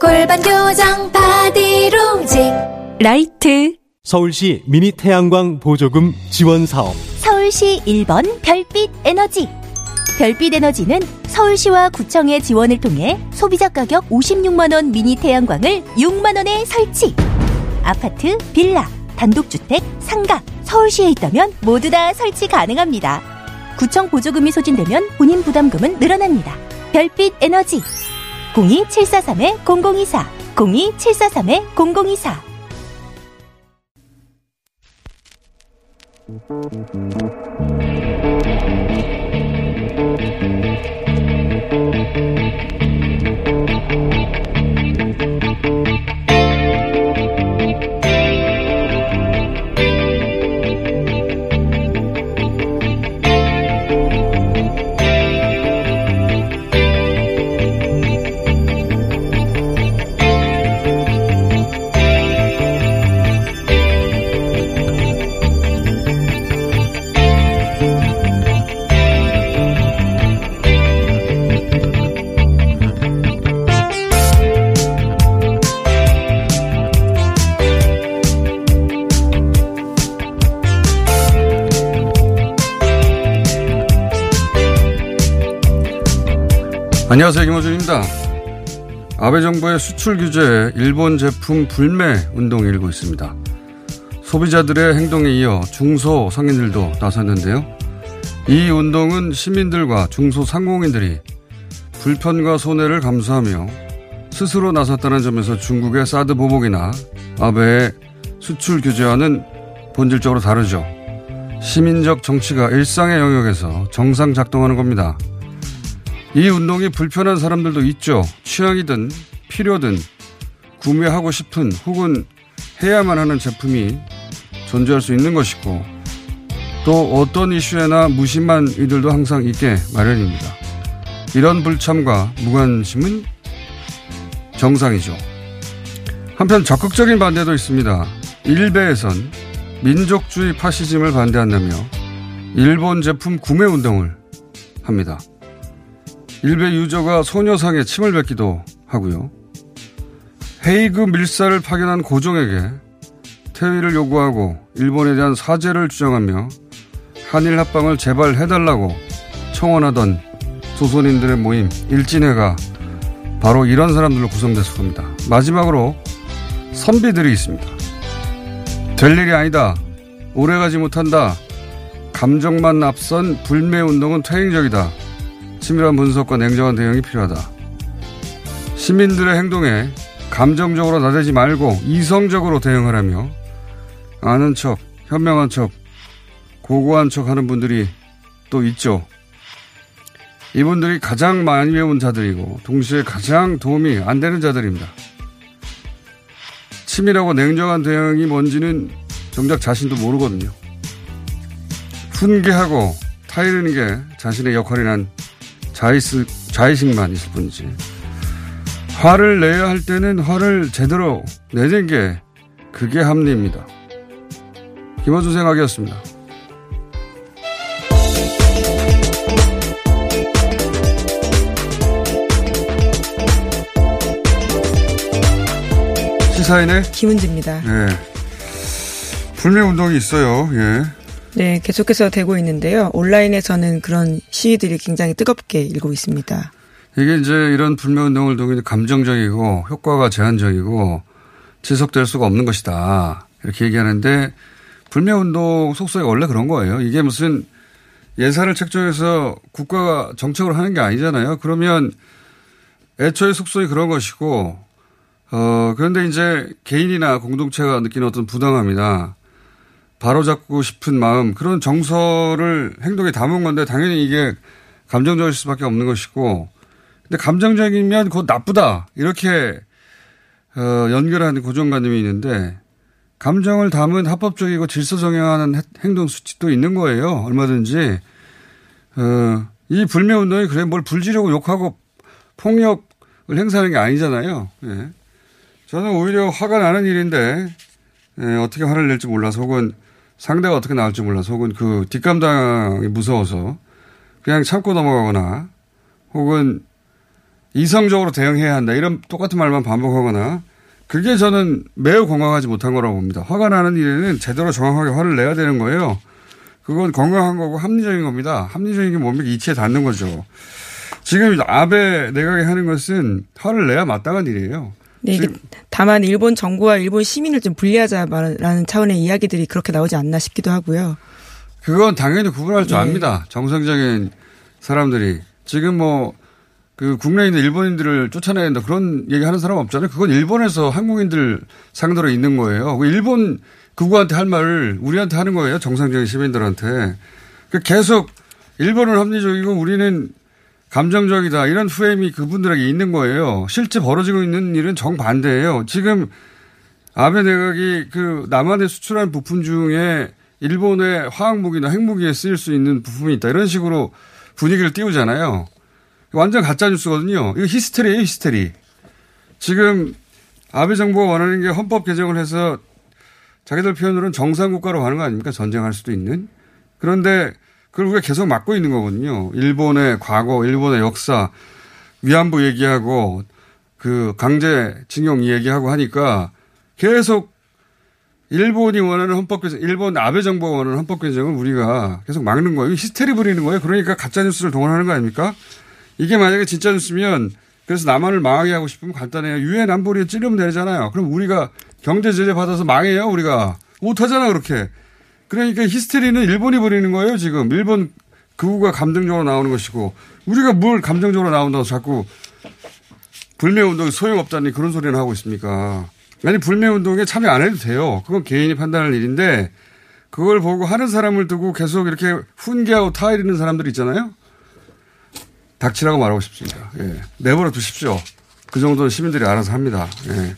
골반 교정 바디로직 라이트 서울시 미니 태양광 보조금 지원 사업 서울시 1번 별빛 에너지. 별빛 에너지는 서울시와 구청의 지원을 통해 소비자 가격 56만원 미니 태양광을 6만원에 설치. 아파트, 빌라, 단독주택, 상가, 서울시에 있다면 모두 다 설치 가능합니다. 구청 보조금이 소진되면 본인 부담금은 늘어납니다. 별빛 에너지. 02743-0024, 02743-0024. 안녕하세요. 김호준입니다. 아베 정부의 수출 규제에 일본 제품 불매 운동이 일고 있습니다. 소비자들의 행동에 이어 중소 상인들도 나섰는데요. 이 운동은 시민들과 중소 상공인들이 불편과 손해를 감수하며 스스로 나섰다는 점에서 중국의 사드 보복이나 아베의 수출 규제와는 본질적으로 다르죠. 시민적 정치가 일상의 영역에서 정상 작동하는 겁니다. 이 운동이 불편한 사람들도 있죠. 취향이든 필요든 구매하고 싶은 혹은 해야만 하는 제품이 존재할 수 있는 것이고 또 어떤 이슈에나 무심한 이들도 항상 있게 마련입니다. 이런 불참과 무관심은 정상이죠. 한편 적극적인 반대도 있습니다. 일베에선 민족주의 파시즘을 반대한다며 일본 제품 구매 운동을 합니다. 일베 유저가 소녀상에 침을 뱉기도 하고요. 헤이그 밀사를 파견한 고종에게 퇴위를 요구하고 일본에 대한 사죄를 주장하며 한일 합방을 제발 해달라고 청원하던 조선인들의 모임 일진회가 바로 이런 사람들로 구성됐을 겁니다. 마지막으로 선비들이 있습니다. 될 일이 아니다. 오래가지 못한다. 감정만 앞선 불매운동은 퇴행적이다. 치밀한 분석과 냉정한 대응이 필요하다. 시민들의 행동에 감정적으로 나대지 말고 이성적으로 대응하라며 아는 척, 현명한 척, 고고한 척 하는 분들이 또 있죠. 이분들이 가장 많이 배운 자들이고 동시에 가장 도움이 안 되는 자들입니다. 치밀하고 냉정한 대응이 뭔지는 정작 자신도 모르거든요. 훈계하고 타이르는 게 자신의 역할이란 자의식, 자의식만 있을 뿐이지. 화를 내야 할 때는 화를 제대로 내는 게 그게 합리입니다. 김원준 생각이었습니다. 시사인의 김은지입니다. 네. 불매 운동이 있어요. 예. 네, 계속해서 되고 있는데요. 온라인에서는 그런 시위들이 굉장히 뜨겁게 일고 있습니다. 이게 이제 이런 불매 운동을 통해 감정적이고 효과가 제한적이고 지속될 수가 없는 것이다. 이렇게 얘기하는데 불매 운동 속성이 원래 그런 거예요. 이게 무슨 예산을 책정해서 국가가 정책을 하는 게 아니잖아요. 그러면 애초에 속성이 그런 것이고 어 그런데 이제 개인이나 공동체가 느끼는 어떤 부당함이나 바로잡고 싶은 마음 그런 정서를 행동에 담은 건데 당연히 이게 감정적일 수밖에 없는 것이고 근데 감정적이면 곧 나쁘다 이렇게 어, 연결하는 고정관념이 있는데 감정을 담은 합법적이고 질서 정연하는 행동 수칙도 있는 거예요. 얼마든지. 어, 이 불매 운동이 그래 뭘 불지르고 욕하고 폭력을 행사하는 게 아니잖아요. 예. 저는 오히려 화가 나는 일인데 예, 어떻게 화를 낼지 몰라서 혹은 상대가 어떻게 나올지 몰라서 혹은 그 뒷감당이 무서워서 그냥 참고 넘어가거나 혹은 이성적으로 대응해야 한다 이런 똑같은 말만 반복하거나 그게 저는 매우 건강하지 못한 거라고 봅니다. 화가 나는 일에는 제대로 정확하게 화를 내야 되는 거예요. 그건 건강한 거고 합리적인 겁니다. 합리적인 게 뭡니까? 이치에 닿는 거죠. 지금 아베 내각이 하는 것은 화를 내야 마땅한 일이에요. 네, 다만 일본 정부와 일본 시민을 좀 분리하자라는 차원의 이야기들이 그렇게 나오지 않나 싶기도 하고요. 그건 당연히 구분할 줄 네. 압니다. 정상적인 사람들이. 지금 뭐, 그 국내에 있는 일본인들을 쫓아내야 된다 그런 얘기 하는 사람 없잖아요. 그건 일본에서 한국인들 상대로 있는 거예요. 그 일본 그구한테 할 말을 우리한테 하는 거예요. 정상적인 시민들한테. 그 계속 일본은 합리적이고 우리는 감정적이다. 이런 프레임이 그분들에게 있는 거예요. 실제 벌어지고 있는 일은 정반대예요. 지금 아베 내각이 그 남한에 수출한 부품 중에 일본의 화학무기나 핵무기에 쓰일 수 있는 부품이 있다. 이런 식으로 분위기를 띄우잖아요. 완전 가짜 뉴스거든요. 이거 히스테리예요, 히스테리. 지금 아베 정부가 원하는 게 헌법 개정을 해서 자기들 표현으로는 정상국가로 가는 거 아닙니까? 전쟁할 수도 있는. 그런데 그걸 우리가 계속 막고 있는 거거든요. 일본의 과거, 일본의 역사, 위안부 얘기하고 그 강제징용 얘기하고 하니까 계속 일본이 원하는 헌법 개정, 일본 아베 정부가 원하는 헌법 개정을 우리가 계속 막는 거예요. 히스테리 부리는 거예요. 그러니까 가짜 뉴스를 동원하는 거 아닙니까? 이게 만약에 진짜 뉴스면 그래서 남한을 망하게 하고 싶으면 간단해요. 유엔 안보리에 찌르면 되잖아요. 그럼 우리가 경제 제재 받아서 망해요, 우리가. 못하잖아, 그렇게. 그러니까 히스테리는 일본이 부리는 거예요, 지금. 일본 그우가 감정적으로 나오는 것이고. 우리가 뭘 감정적으로 나온다고 자꾸 불매운동이 소용없다니 그런 소리를 하고 있습니까. 아니, 불매운동에 참여 안 해도 돼요. 그건 개인이 판단할 일인데, 그걸 보고 하는 사람을 두고 계속 이렇게 훈계하고 타이르는 사람들 있잖아요. 닥치라고 말하고 싶습니다. 예. 내버려 두십시오. 그 정도는 시민들이 알아서 합니다. 예.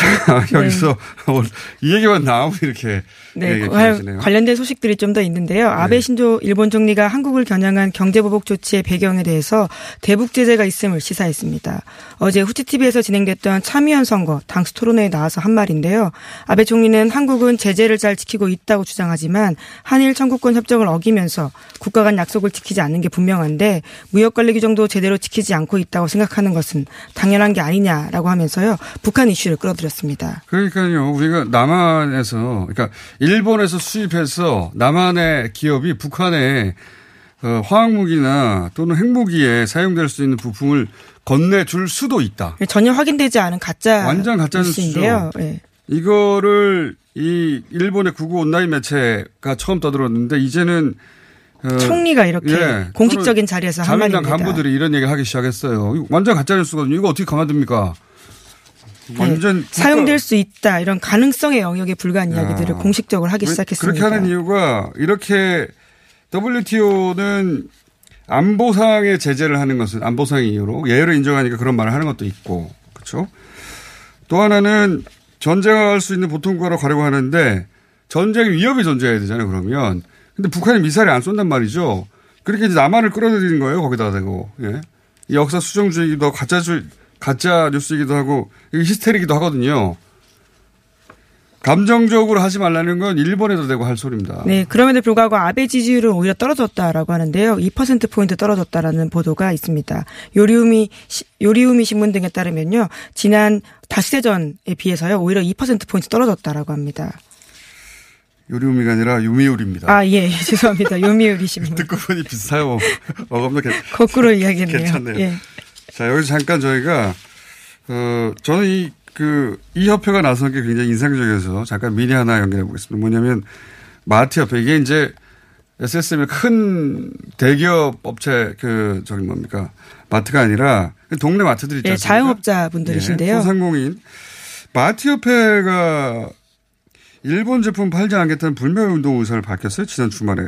자, 여기서 네. 이 얘기만 나오면 이렇게 네, 관련된 소식들이 좀 더 있는데요. 네. 아베 신조 일본 총리가 한국을 겨냥한 경제보복 조치의 배경에 대해서 대북 제재가 있음을 시사했습니다. 어제 후티TV에서 진행됐던 참의원 선거 당수 토론회에 나와서 한 말인데요. 아베 총리는 한국은 제재를 잘 지키고 있다고 주장하지만 한일 청구권 협정을 어기면서 국가 간 약속을 지키지 않는 게 분명한데 무역 관리 규정도 제대로 지키지 않고 있다고 생각하는 것은 당연한 게 아니냐라고 하면서요. 북한 이슈를 끌어들였습니다. 그러니까요. 우리가 남한에서 그러니까 일본에서 수입해서 남한의 기업이 북한에 어, 화학무기나 또는 핵무기에 사용될 수 있는 부품을 건네줄 수도 있다. 전혀 확인되지 않은 가짜 완전 가짜 뉴스인데요. 네. 이거를 이 일본의 구구 온라인 매체가 처음 떠들었는데 이제는 어, 총리가 이렇게 예, 공식적인 자리에서 한 말입니다. 자민당 간부들이 이런 얘기를 하기 시작했어요. 완전 가짜 뉴스거든요. 이거 어떻게 가만둡니까? 네. 완전 사용될 수 있다 이런 가능성의 영역에 불과한 이야기들을 공식적으로 하기 시작했습니다. 그렇게 하는 이유가 이렇게 WTO는 안보상의 제재를 하는 것은 안보상의 이유로 예외를 인정하니까 그런 말을 하는 것도 있고 그렇죠. 또 하나는 전쟁할 수 있는 보통국가로 가려고 하는데 전쟁 위협이 존재해야 되잖아요. 그러면 근데 북한이 미사일을 안 쏜단 말이죠. 그렇게 이제 남한을 끌어들이는 거예요. 거기다 대고 예. 역사 수정주의도 가짜주의 가짜 뉴스이기도 하고 히스테리기도 하거든요. 감정적으로 하지 말라는 건 일본에도 되고 할 소리입니다. 네, 그럼에도 불구하고 아베 지지율은 오히려 떨어졌다라고 하는데요. 2% 포인트 떨어졌다라는 보도가 있습니다. 요리우미 요리우미 신문 등에 따르면요, 지난 다시대전에 비해서요 오히려 2% 포인트 떨어졌다라고 합니다. 요리우미가 아니라 유미우리입니다. 아, 예, 죄송합니다. 요미우리 신문. 듣고 보니 비슷해요. 어감도 거꾸로 이야기했네요. 괜찮네요. 예. 자, 여기서 잠깐 저희가, 어, 저는 이, 그, 이 협회가 나선 게 굉장히 인상적이어서 잠깐 미리 하나 연결해 보겠습니다. 뭐냐면, 마트 협회. 이게 이제 SSM의 큰 대기업 업체, 그, 저기 뭡니까. 마트가 아니라 동네 마트들이 있잖아요. 예, 자영업자 분들이신데요. 예, 소상공인. 마트 협회가 일본 제품 팔지 않겠다는 불매운동 의사를 밝혔어요. 지난 주말에.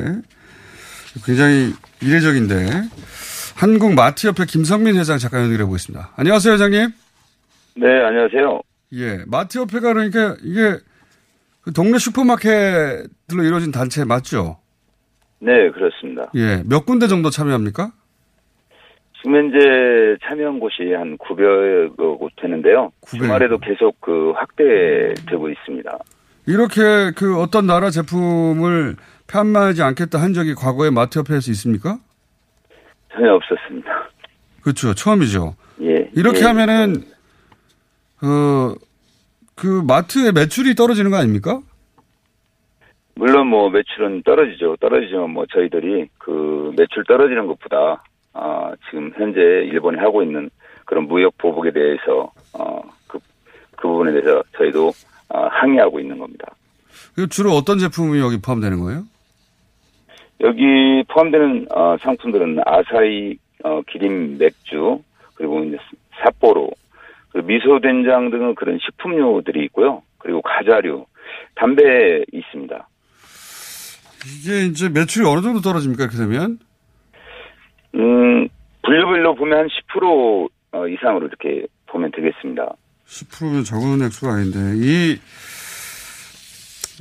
굉장히 이례적인데 한국 마트협회 김성민 회장 잠깐 연결해 보겠습니다. 안녕하세요, 회장님. 네, 안녕하세요. 예, 마트협회가 그러니까 이게 그 동네 슈퍼마켓들로 이루어진 단체 맞죠? 네, 그렇습니다. 예, 몇 군데 정도 참여합니까? 지금 현재 참여한 곳이 한 900여 곳 되는데요. 900여 주말에도 계속 그 확대되고 있습니다. 이렇게 그 어떤 나라 제품을 판매하지 않겠다 한 적이 과거에 마트협회에서 있습니까? 전혀 없었습니다. 그렇죠. 처음이죠. 예. 이렇게 예. 하면은 어, 그 마트의 매출이 떨어지는 거 아닙니까? 물론 뭐 매출은 떨어지죠. 떨어지지만 뭐 저희들이 그 매출 떨어지는 것보다 아, 지금 현재 일본이 하고 있는 그런 무역 보복에 대해서 어, 그, 그 부분에 대해서 저희도 아, 항의하고 있는 겁니다. 주로 어떤 제품이 여기 포함되는 거예요? 여기 포함되는 어, 상품들은 아사히 어, 기린 맥주 그리고 이제 삿포로 그리고 미소 된장 등은 그런 식품류들이 있고요. 그리고 과자류, 담배 있습니다. 이게 이제 매출이 어느 정도 떨어집니까? 그렇게 되면? 음, 분류별로 보면 한10% 어, 이상으로 이렇게 보면 되겠습니다. 10%면 적은 액수가 아닌데, 이,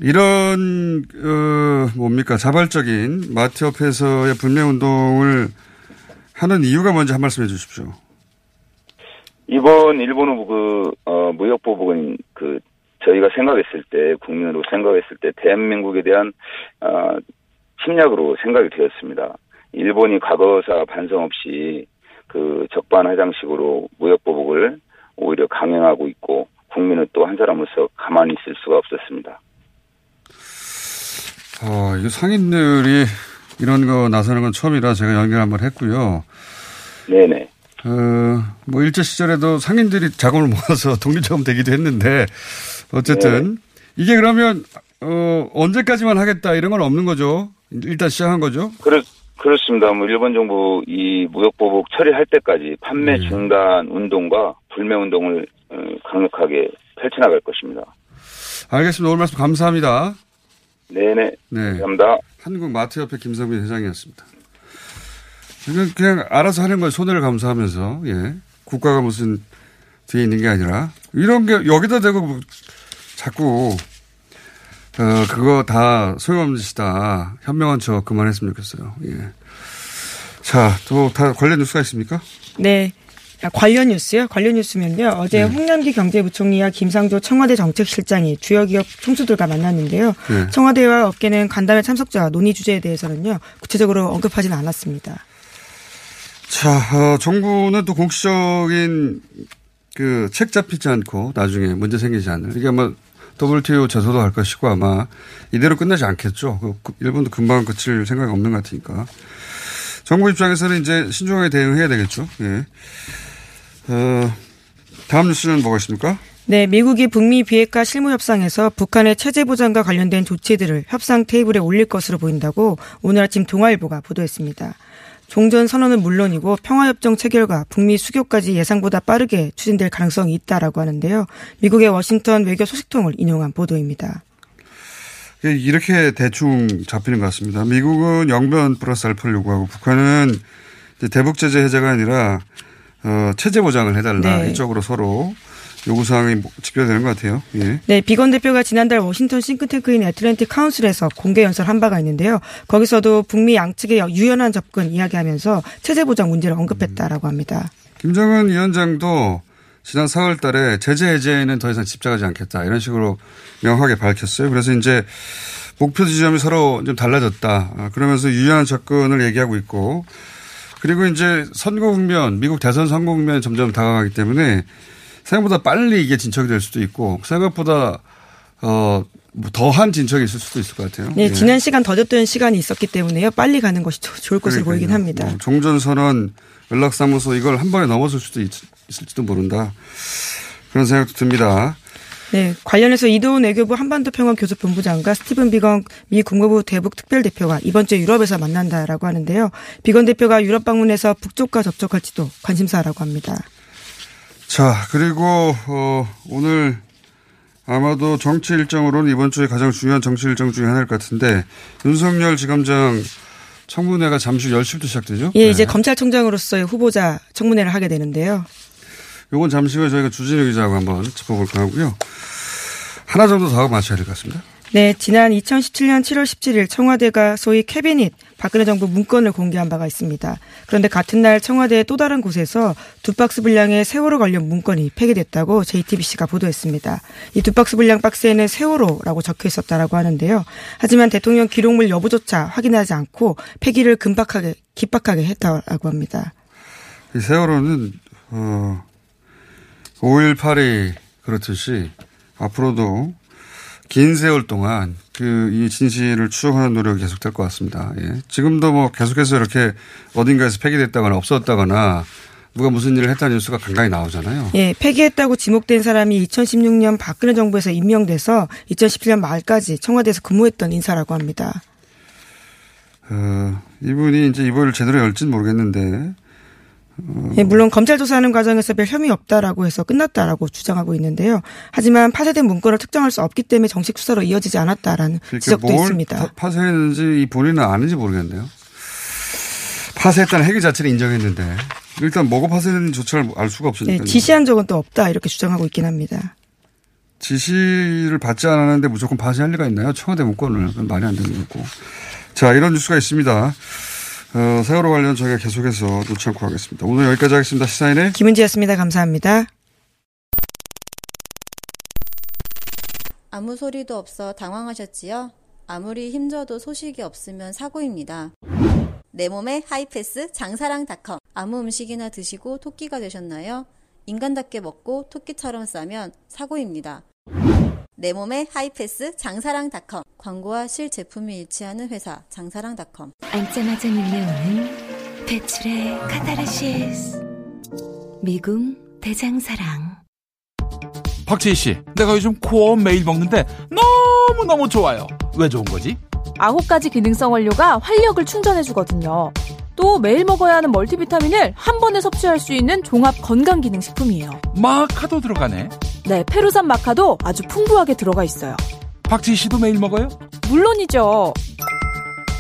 이런, 어, 뭡니까. 자발적인 마트협에서의 불매운동을 하는 이유가 뭔지 한 말씀 해 주십시오. 이번 일본의 그 어, 무역 보복은 그 저희가 생각했을 때 국민으로 생각했을 때 대한민국에 대한 어, 침략으로 생각이 되었습니다. 일본이 과거사 반성 없이 그 적반하장식으로 무역 보복을 오히려 강행하고 있고 국민은 또 한 사람으로서 가만히 있을 수가 없었습니다. 어, 이거 상인들이 이런 거 나서는 건 처음이라 제가 연결 한번 했고요. 네네. 어, 뭐 일제 시절에도 상인들이 자금을 모아서 독립자금 되기도 했는데 어쨌든 이게 그러면 어, 언제까지만 하겠다 이런 건 없는 거죠. 일단 시작한 거죠. 그렇, 그렇습니다. 뭐 일본 정부 이 무역 보복 처리할 때까지 판매 네. 중단 운동과 불매 운동을 어, 강력하게 펼쳐나갈 것입니다. 알겠습니다. 오늘 말씀 감사합니다. 네네. 네. 감사합니다. 한국마트협회 김성민 회장이었습니다. 그냥, 그냥 알아서 하는 거에 손해를 감수하면서, 예. 국가가 무슨 뒤에 있는 게 아니라, 이런 게 여기다 대고 뭐 자꾸, 어, 그거 다 소용없는 짓이다. 현명한 척 그만했으면 좋겠어요. 예. 자, 또 다 관련 뉴스가 있습니까? 네. 아, 관련 뉴스요? 관련 뉴스면요. 어제 홍남기 경제부총리와 김상조 청와대 정책실장이 주요 기업 총수들과 만났는데요. 네. 청와대와 업계는 간담회 참석자와 논의 주제에 대해서는요. 구체적으로 언급하지는 않았습니다. 자, 어, 정부는 또 공식적인 그 책 잡히지 않고 나중에 문제 생기지 않는 이게 아마 WTO 제소도 할 것이고 아마 이대로 끝나지 않겠죠. 그, 그 일본도 금방 그칠 생각이 없는 것 같으니까. 정부 입장에서는 이제 신중하게 대응해야 되겠죠. 예. 어, 다음 뉴스는 뭐가 있습니까? 네, 미국이 북미 비핵화 실무 협상에서 북한의 체제 보장과 관련된 조치들을 협상 테이블에 올릴 것으로 보인다고 오늘 아침 동아일보가 보도했습니다. 종전 선언은 물론이고 평화협정 체결과 북미 수교까지 예상보다 빠르게 추진될 가능성이 있다라고 하는데요. 미국의 워싱턴 외교 소식통을 인용한 보도입니다. 예, 이렇게 대충 잡히는 것 같습니다. 미국은 영변 플러스 알파를 요구하고 북한은 대북 제재 해제가 아니라 어, 체제 보장을 해달라 네. 이쪽으로 서로 요구 사항이 뭐 집계되는 것 같아요. 예. 네, 비건 대표가 지난달 워싱턴 싱크탱크인 애틀랜틱 카운슬에서 공개 연설한 바가 있는데요. 거기서도 북미 양측의 유연한 접근 이야기하면서 체제 보장 문제를 언급했다라고 합니다. 김정은 위원장도 지난 4월 달에 제재 해제에는 더 이상 집착하지 않겠다. 이런 식으로 명확하게 밝혔어요. 그래서 이제 목표 지점이 서로 좀 달라졌다. 아, 그러면서 유연한 접근을 얘기하고 있고 그리고 이제 선거 국면, 미국 대선 선거 국면이 점점 다가가기 때문에 생각보다 빨리 이게 진척이 될 수도 있고 생각보다 어, 뭐 더한 진척이 있을 수도 있을 것 같아요. 네, 예. 지난 시간 더 줬던 시간이 있었기 때문에요. 빨리 가는 것이 좋- 좋을 것으로 보이긴. 합니다. 뭐 종전선언, 연락사무소 이걸 한 번에 넘어설 수도 있, 있을지도 모른다. 그런 생각도 듭니다. 네, 관련해서 이도훈 외교부 한반도 평화 교섭 본부장과 스티븐 비건 미 국무부 대북 특별 대표가 이번 주 유럽에서 만난다라고 하는데요. 비건 대표가 유럽 방문해서 북쪽과 접촉할지도 관심사라고 합니다. 자, 그리고, 어, 오늘 아마도 정치 일정으로는 이번 주에 가장 중요한 정치 일정 중에 하나일 것 같은데 윤석열 지검장 청문회가 잠시 후 10시부터 시작되죠? 예, 이제 네. 검찰총장으로서의 후보자 청문회를 하게 되는데요. 요건 잠시 후에 저희가 주진우 기자하고 한번 짚어볼까 하고요. 하나 정도 더 하고 마쳐야 될 것 같습니다. 네, 지난 2017년 7월 17일 청와대가 소위 캐비닛 박근혜 정부 문건을 공개한 바가 있습니다. 그런데 같은 날 청와대의 또 다른 곳에서 두 박스 분량의 세월호 관련 문건이 폐기됐다고 JTBC가 보도했습니다. 이 두 박스 분량 박스에는 세월호라고 적혀 있었다라고 하는데요. 하지만 대통령 기록물 여부조차 확인하지 않고 폐기를 금박하게 기박하게 했다라고 합니다. 이 세월호는 어 5.18이 그렇듯이 앞으로도 긴 세월 동안 그 이 진실을 추적하는 노력이 계속될 것 같습니다. 예. 지금도 뭐 계속해서 이렇게 어딘가에서 폐기됐다거나 없었다거나 누가 무슨 일을 했다는 뉴스가 간간히 나오잖아요. 예, 폐기했다고 지목된 사람이 2016년 박근혜 정부에서 임명돼서 2017년 말까지 청와대에서 근무했던 인사라고 합니다. 어, 이분이 이제 이번을 제대로 열지는 모르겠는데 예, 물론 검찰 조사하는 과정에서 별 혐의 없다라고 해서 끝났다라고 주장하고 있는데요. 하지만 파쇄된 문건을 특정할 수 없기 때문에 정식 수사로 이어지지 않았다라는 지적도 뭘 있습니다. 파, 쇄했는지이 본인은 아는지 모르겠네요. 파쇄했다는 행위 자체를 인정했는데 일단 뭐가 파쇄했는지 조차를 알 수가 예, 없으니까 지시한 적은 또 없다 이렇게 주장하고 있긴 합니다. 지시를 받지 않았는데 무조건 파쇄할 리가 있나요? 청와대 문건을 말이 안 되는 거고. 자 이런 뉴스가 있습니다. 어, 세월호 관련 저희가 계속해서 놓지 않고 하겠습니다. 오늘 여기까지 하겠습니다. 시사인의 김은지였습니다. 감사합니다. 아무 소리도 없어 당황하셨지요? 아무리 힘줘도 소식이 없으면 사고입니다. 내 몸에 하이패스 장사랑닷컴 아무 음식이나 드시고 토끼가 되셨나요? 인간답게 먹고 토끼처럼 싸면 사고입니다. 내 몸에 하이패스 장사랑닷컴 광고와 실제품이 일치하는 회사 장사랑닷컴 앉자마자 밀려오는 배출의 카타르시스 미궁 대장사랑 박지희 씨, 내가 요즘 코어 매일 먹는데 너무 너무 좋아요. 왜 좋은 거지? 아홉 가지 기능성 원료가 활력을 충전해주거든요. 또 매일 먹어야 하는 멀티비타민을 한 번에 섭취할 수 있는 종합 건강기능식품이에요. 마카도 들어가네. 네, 페루산 마카도 아주 풍부하게 들어가 있어요. 박지희 씨도 매일 먹어요? 물론이죠.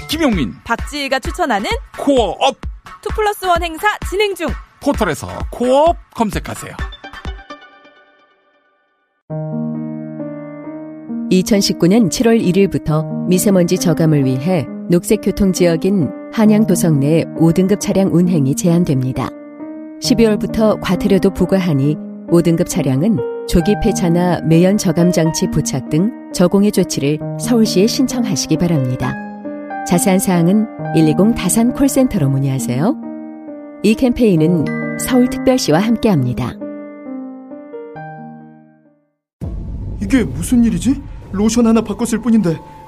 김용민, 박지희가 추천하는 코어 업 two plus one 행사 진행 중. 포털에서 코어 업 검색하세요. 2019년 7월 1일부터 미세먼지 저감을 위해 녹색 교통 지역인 한양도성 내 5등급 차량 운행이 제한됩니다. 12월부터 과태료도 부과하니 5등급 차량은 조기 폐차나 매연 저감 장치 부착 등 저공해 조치를 서울시에 신청하시기 바랍니다. 자세한 사항은 120 다산 콜센터로 문의하세요. 이 캠페인은 서울특별시와 함께합니다. 이게 무슨 일이지? 로션 하나 바꿨을 뿐인데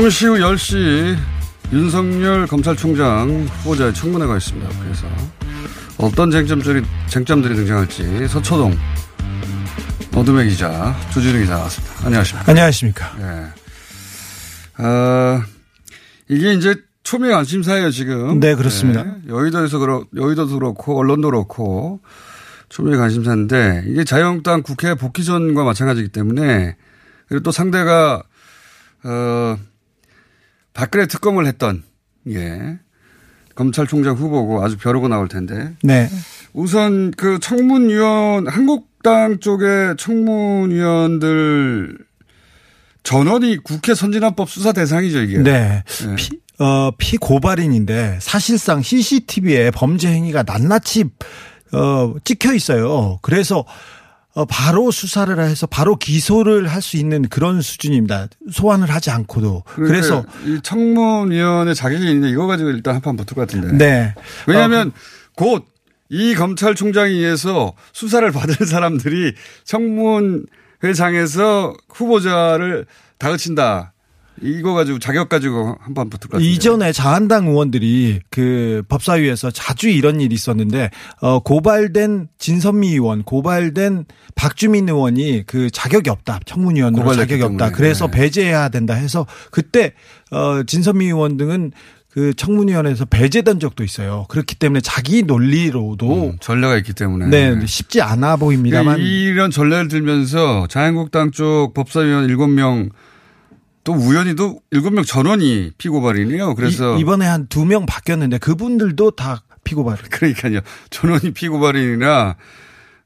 잠시 후 10시 윤석열 검찰총장 후보자의 청문회가 있습니다. 그래서 어떤 쟁점들이, 쟁점들이 등장할지 서초동 어둠의 기자 주진우 기자 나왔습니다. 안녕하십니까. 안녕하십니까. 네. 어, 이게 이제 초미의 관심사예요, 지금. 네, 그렇습니다. 네. 여의도에서 그렇, 여의도도 그렇고, 언론도 그렇고, 초미의 관심사인데, 이게 자유한국당 국회 복귀 전과 마찬가지이기 때문에, 그리고 또 상대가, 어, 박근혜 특검을 했던, 예. 검찰총장 후보고 아주 벼르고 나올 텐데. 네. 우선 그 청문위원, 한국당 쪽의 청문위원들 전원이 국회 선진화법 수사 대상이죠, 이게. 네. 피, 어, 피고발인인데 사실상 CCTV에 범죄 행위가 낱낱이 어, 찍혀 있어요. 그래서 어, 바로 수사를 해서 바로 기소를 할 수 있는 그런 수준입니다. 소환을 하지 않고도. 그래서 이 청문위원회 자격이 있는데 이거 가지고 일단 한판 붙을 것 같은데. 네. 왜냐하면 곧이 검찰총장에 의해서 수사를 받을 사람들이 청문회장에서 후보자를 다그친다. 이거 가지고 자격 가지고 한번 붙을 것 같은데. 이전에 자한당 의원들이 그 법사위에서 자주 이런 일이 있었는데 어 고발된 진선미 의원, 고발된 박주민 의원이 그 자격이 없다. 청문위원으로 자격이 없다. 때문에. 그래서 네. 배제해야 된다 해서 그때 어 진선미 의원 등은 그 청문위원회에서 배제된 적도 있어요. 그렇기 때문에 자기 논리로도 음, 전례가 있기 때문에. 네, 쉽지 않아 보입니다만 그러니까 이런 전례를 들면서 자유한국당 쪽 법사위원 7명 또 우연히도 7명 전원이 피고발이네요. 그래서 이, 번에 한 두 명 바뀌었는데 그분들도 다 피고발. 그러니까요. 전원이 피고발인이라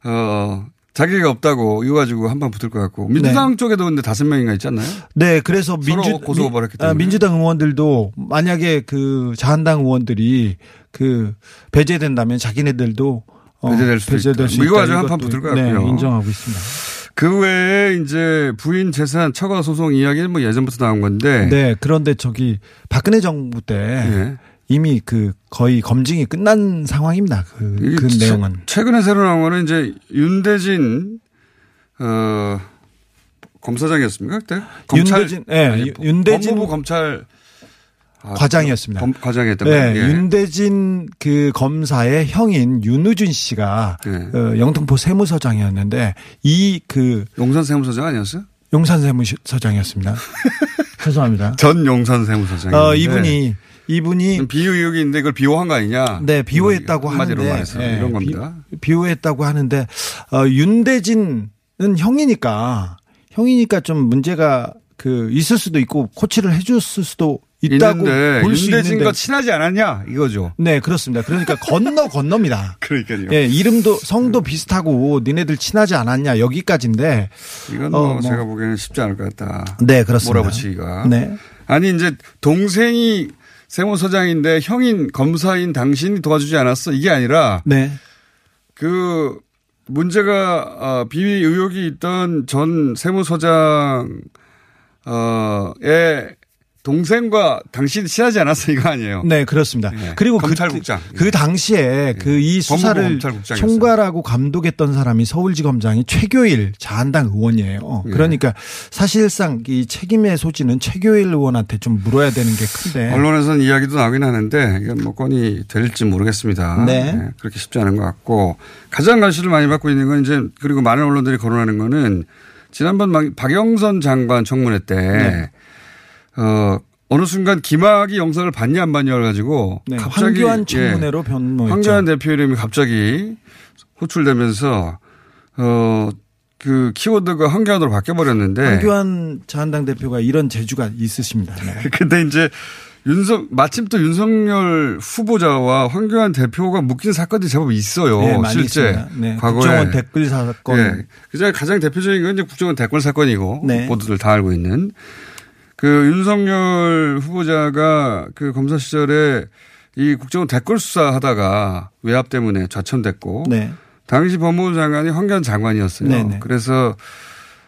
어 자격이 없다고 이거 가지고 한번 붙을 것 같고 민주당 쪽에도 근데 다섯 명인가 있지 않나요? 네, 그래서 민주 고소 고발했기 아, 때문에. 민주당 의원들도 만약에 그 자한당 의원들이 그 배제된다면 자기네들도 어, 배제될 수도 배제될 있다. 수뭐 이거 있다. 가지고 한판 붙을 것 네, 같고요. 인정하고 있습니다. 그 외에 이제 부인 재산 처가 소송 이야기는 뭐 예전부터 나온 건데 네, 그런데 저기 박근혜 정부 때 예. 이미 그 거의 검증이 끝난 상황입니다. 그, 그 최- 내용은. 최근에 새로 나온 거는 이제 윤대진 어 검사장이었습니까 그때? 윤대진, 예, 아니, 윤대진 법무부 검찰 아, 과장이었습니다. 검- 과장이었던 네. 예. 윤대진 그 검사의 형인 윤우준 씨가 예. 어, 영등포 세무서장이었는데 이 그 용산 세무서장 아니었어요? 용산 세무서장이었습니다. 죄송합니다. 전 용산 세무서장. 어, 이분이 이분이 비호 의혹이 있는데 그걸 비호한 거 아니냐? 네 비호했다고 하는데 말해서 예, 이런 겁니다. 비, 호했다고 하는데 어, 윤대진은 형이니까 형이니까 좀 문제가 그 있을 수도 있고 코치를 해줬을 수도 있다고 있는데 볼수 윤대진과 있는데 친하지 않았냐 이거죠. 네 그렇습니다. 그러니까 건너 건너입니다. 그러니까요. 예, 이름도 성도 비슷하고 니네들 친하지 않았냐 여기까지인데 이건 어, 뭐, 뭐. 제가 보기에는 쉽지 않을 것 같다. 네, 그렇습니다. 몰아붙이기가. 네. 아니 이제 동생이 세무서장인데 형인 검사인 당신이 도와주지 않았어 이게 아니라 네. 그 문제가 어, 비위 의혹이 있던 전 세무서장 어의 동생과 당신이 친하지 않았어 이거 아니에요. 네, 그렇습니다. 예. 그리고 검찰국장. 그, 그 당시에 그이 법무부 수사를. 총괄하고 감독했던 사람이 서울지검장이 최교일 자한당 의원이에요. 예. 그러니까 사실상 이 책임의 소지는 최교일 의원한테 좀 물어야 되는 게 큰데. 언론에서는 이야기도 나오긴 하는데 이건 뭐 건이 될지 모르겠습니다. 네. 그렇게 쉽지 않은 것 같고 가장 관심을 많이 받고 있는 건 이제 그리고 많은 언론들이 거론하는 거는 지난번 막 박영선 장관 청문회 때 네. 어, 어느 순간 김학이 영상을 봤냐 안 봤냐를 가지고 네, 갑자기 황교안 청문회로 예, 변모했죠. 황교안 대표 이름이 갑자기 호출되면서 어, 그 키워드가 황교안으로 바뀌어 버렸는데 황교안 자한당 대표가 이런 재주가 있으십니다. 네. 근데 이제 윤석 마침 또 윤석열 후보자와 황교안 대표가 묶인 사건이 제법 있어요. 네, 실제. 네, 과거에 국정원 댓글 사건. 예. 그중에 가장 대표적인 건 이제 국정원 댓글 사건이고 네. 모두들 다 알고 있는 그 윤석열 후보자가 그 검사 시절에 이 국정원 댓글 수사하다가 외압 때문에 좌천됐고 네. 당시 법무부 장관이 황교안 장관이었어요. 네네. 그래서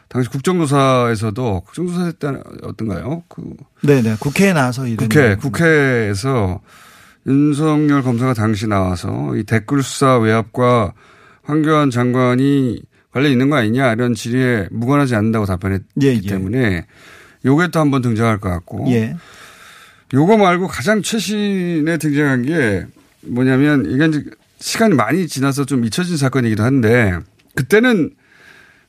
당시 국정조사에서도 국정조사 때 어떤가요? 그 네네. 국회에 나와서. 국회, 국회에서 윤석열 검사가 당시 나와서 이 댓글 수사 외압과 황교안 장관이 관련 있는 거 아니냐 이런 질의에 무관하지 않는다고 답변했기 예, 예. 때문에 요게 또 한번 등장할 것 같고 예. 요거 말고 가장 최신에 등장한 게 뭐냐면 이게 이제 시간이 많이 지나서 좀 잊혀진 사건이기도 한데 그때는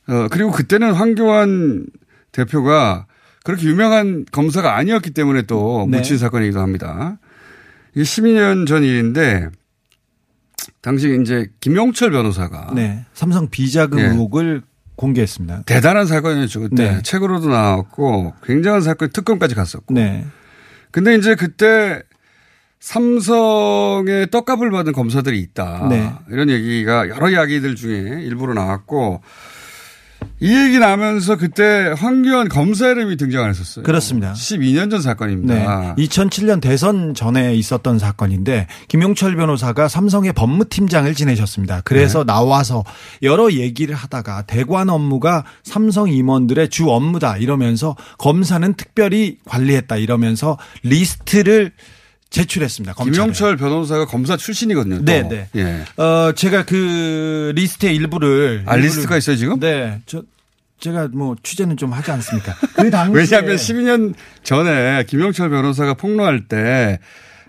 어 그리고 그때는 황교안 대표가 그렇게 유명한 검사가 아니었기 때문에 또 네. 묻힌 사건이기도 합니다. 이게 12년 전 일인데 당시 이제 김용철 변호사가 네. 삼성 비자금 예. 의혹을 공개했습니다. 대단한 사건이었죠 그때 네. 책으로도 나왔고 굉장한 사건 특검까지 갔었고 네. 근데 이제 그때 삼성의 떡값을 받은 검사들이 있다. 네. 이런 얘기가 여러 이야기들 중에 일부로 나왔고 이 얘기 나면서 그때 황교안 검사 이름이 등장을 했었어요. 그렇습니다. 12년 전 네. 사건입니다. 2007년 대선 전에 있었던 사건인데 김용철 변호사가 삼성의 법무팀장을 지내셨습니다. 그래서 네. 나와서 여러 얘기를 하다가 대관 업무가 삼성 임원들의 주 업무다 이러면서 검사는 특별히 관리했다 이러면서 리스트를 제출했습니다. 검찰에. 김용철 변호사가 검사 출신이거든요. 또. 네, 네. 예. 어, 제가 그 리스트의 일부를. 아, 리스트가 있어요, 지금? 네. 저, 제가 뭐 취재는 좀 하지 않습니까? 그 당시에 왜냐하면 12년 전에 김용철 변호사가 폭로할 때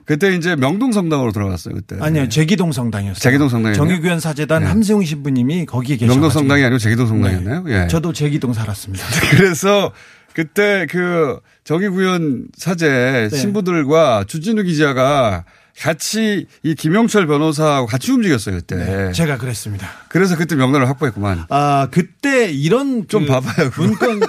그때 이제 명동 성당으로 들어갔어요 그때. 아니요 제기동 성당이었어요. 제기동 성당이요. 정의구현 사재단 네. 함세웅 신부님이 거기에 계셔. 명동 성당이 아니고 제기동 성당이었나요? 예. 저도 제기동 살았습니다. 그래서 그때 그 정의구현 사제 네. 신부들과 주진우 기자가 같이 이 김영철 변호사하고 같이 움직였어요 그때. 네, 제가 그랬습니다. 그래서 그때 명단을 확보했구만. 아 그때 이런 좀 그 봐봐요. 문건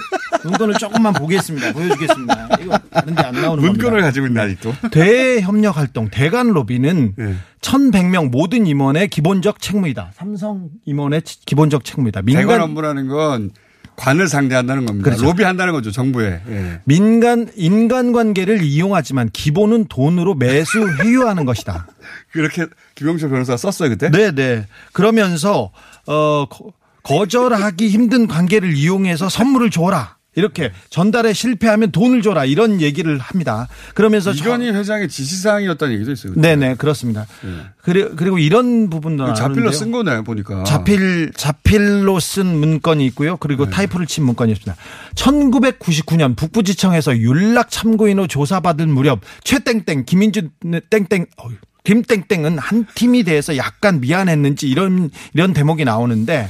문건을 조금만 보겠습니다. 보여주겠습니다. 이거 다른데 안 나오는 문건을 겁니다. 가지고 있나 아직도. 대협력 활동 대간 로비는 네. 1,100명 모든 임원의 기본적 책무이다. 삼성 임원의 치- 기본적 책무이다. 대관 민간 업무라는 건 관을 상대한다는 겁니다. 그렇죠. 로비한다는 거죠 정부에. 예. 민간 인간 관계를 이용하지만 기본은 돈으로 매수 회유하는 것이다. 그렇게 김영철 변호사가 썼어요 그때. 네, 네. 그러면서 어 거- 거절하기 힘든 관계를 이용해서 선물을 줘라. 이렇게 전달에 실패하면 돈을 줘라 이런 얘기를 합니다. 그러면서 저- 이건희 회장의 지시사항이었다는 얘기도 있어요. 네네 그렇습니다. 예. 그리고 그리고 이런 부분도 그 자필로. 쓴 거네 보니까. 자필 자필로 쓴 문건이 있고요. 그리고 네. 타이프를 친 문건이 있습니다. 1999년 북부지청에서 윤락 참고인으로 조사받을 무렵 최땡땡 김인준 땡땡 어휴, 김땡땡은 한 팀이 대해서 약간 미안했는지 이런 이런 대목이 나오는데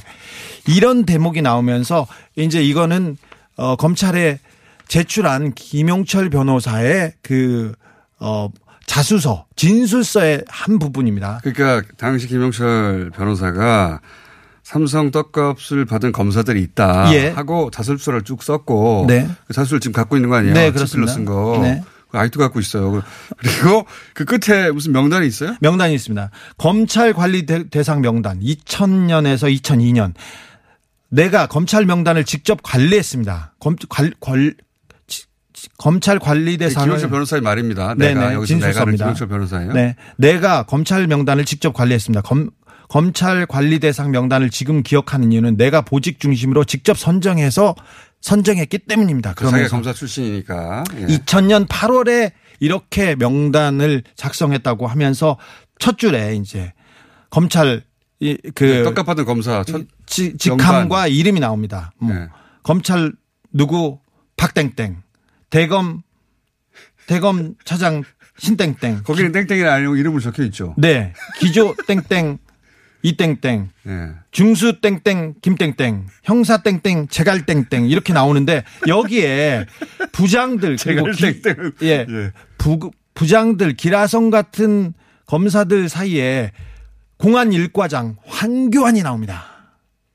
이런 대목이 나오면서 이제 이거는 어 검찰에 제출한 김용철 변호사의 그 어 자수서 진술서의 한 부분입니다. 그러니까 당시 김영철 변호사가 삼성 떡값을 받은 검사들이 있다 예. 하고 자술서를 쭉 썼고 네. 그 자술을 지금 갖고 있는 거 아니에요? 네, 그렇습니다. 쓴 거. 네. 그 아직도 갖고 있어요. 그리고 그 끝에 무슨 명단이 있어요? 명단이 있습니다. 검찰 관리 대- 대상 명단 2000년에서 2002년 내가 검찰 명단을 직접 관리했습니다. 검, 관, 관, 검찰 관리 대상을 김영철 변호사의 말입니다. 내가 네네, 여기서 내가는 진술서입니다. 김영철 변호사예요. 네, 내가 검찰 명단을 직접 관리했습니다. 검, 검찰 관리 대상 명단을 지금 기억하는 이유는 내가 보직 중심으로 직접 선정해서 선정했기 때문입니다. 그 그러면서 검사 출신이니까. 예. 2000년 8월에 이렇게 명단을 작성했다고 하면서 첫 줄에 이제 검찰 이, 그 네, 떡값 받은 검사 첫 지- 직함과 이름이 나옵니다. 뭐 네. 검찰 누구 박땡땡 대검 대검 차장 신땡땡 거기는 땡땡이 아니고 이름을 적혀 있죠. 네 기조 땡땡 이땡땡 예. 중수 땡땡 김땡땡 형사 땡땡 제갈 땡땡 이렇게 나오는데 여기에 부장들 그리고 기- 예, 예. 부, 부장들 기라성 같은 검사들 사이에 공안 일과장 황교안이 나옵니다.